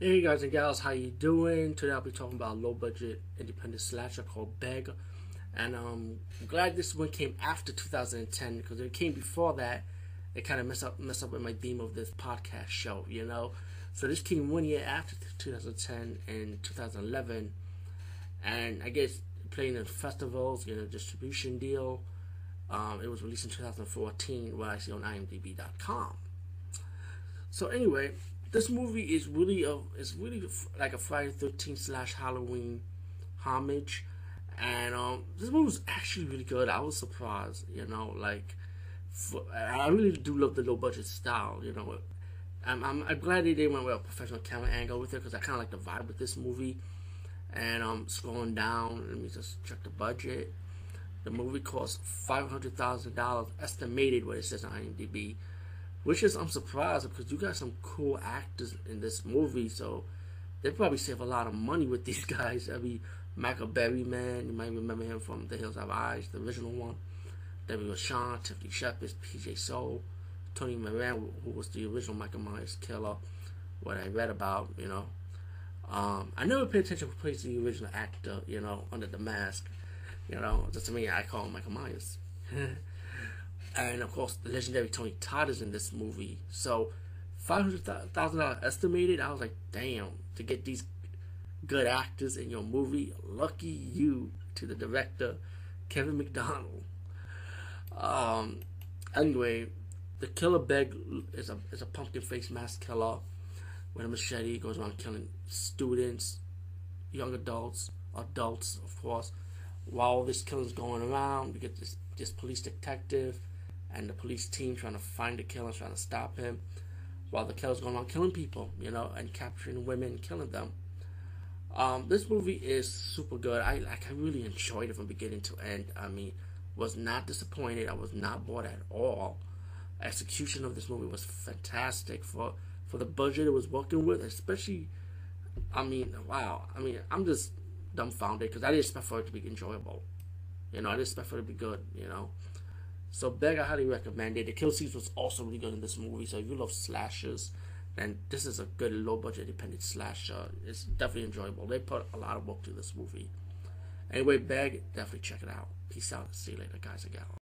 Hey guys and gals, how you doing? Today I'll be talking about a low budget independent slasher called Beg. And um, I'm glad this one came after 2010 because it came before that, it kind of mess up mess up with my theme of this podcast show, you know. So this came one year after 2010 and 2011, and I guess playing in festivals, you know, distribution deal. Um, it was released in 2014, what I see on IMDb.com. So anyway, this movie is really a is really like a Friday Thirteenth slash Halloween homage, and um, this movie was actually really good. I was surprised, you know, like for, I really do love the low budget style, you know. I'm, I'm, I'm glad they went with a professional camera angle with it because I kind of like the vibe with this movie. And um, scrolling down, let me just check the budget. The movie cost five hundred thousand dollars, estimated what it says on IMDb which is I'm surprised because you got some cool actors in this movie, so they probably save a lot of money with these guys. I mean, Michael Berryman, you might remember him from The Hills Have Eyes, the original one. David LaChant, Tiffany Shepis, PJ Soles, Tony Moran, who was the original Michael Myers killer. What I read about, you know. Um, I never paid attention to who plays the original actor, you know, under the mask. You know, just to me, I call him Michael Myers. and of course the legendary Tony Todd is in this movie. So five hundred thousand dollars estimated. I was like, damn, to get these good actors in your movie, lucky you. To the director, Kevin McDonald. Um, anyway, the killer beg is a is a pumpkin face mask killer with a machete. Goes around killing students, young adults, adults, of course. While this killing's going around, we get this this police detective and the police team trying to find the killer, trying to stop him, while the killer's going on killing people, you know, and capturing women, killing them. Um, this movie is super good. I like. I really enjoyed it from beginning to end. I mean, was not disappointed. I was not bored at all. Execution of this movie was fantastic for for the budget it was working with, especially. I mean, wow. I mean, I'm just dumbfounded because I didn't expect for it to be enjoyable. You know, I didn't expect for it to be good. You know, so Beg, I highly recommend it. The kill scenes was also really good in this movie. So if you love slashers, then this is a good low budget independent slasher. It's definitely enjoyable. They put a lot of work to this movie. Anyway, Beg, definitely check it out. Peace out. See you later, guys and gals.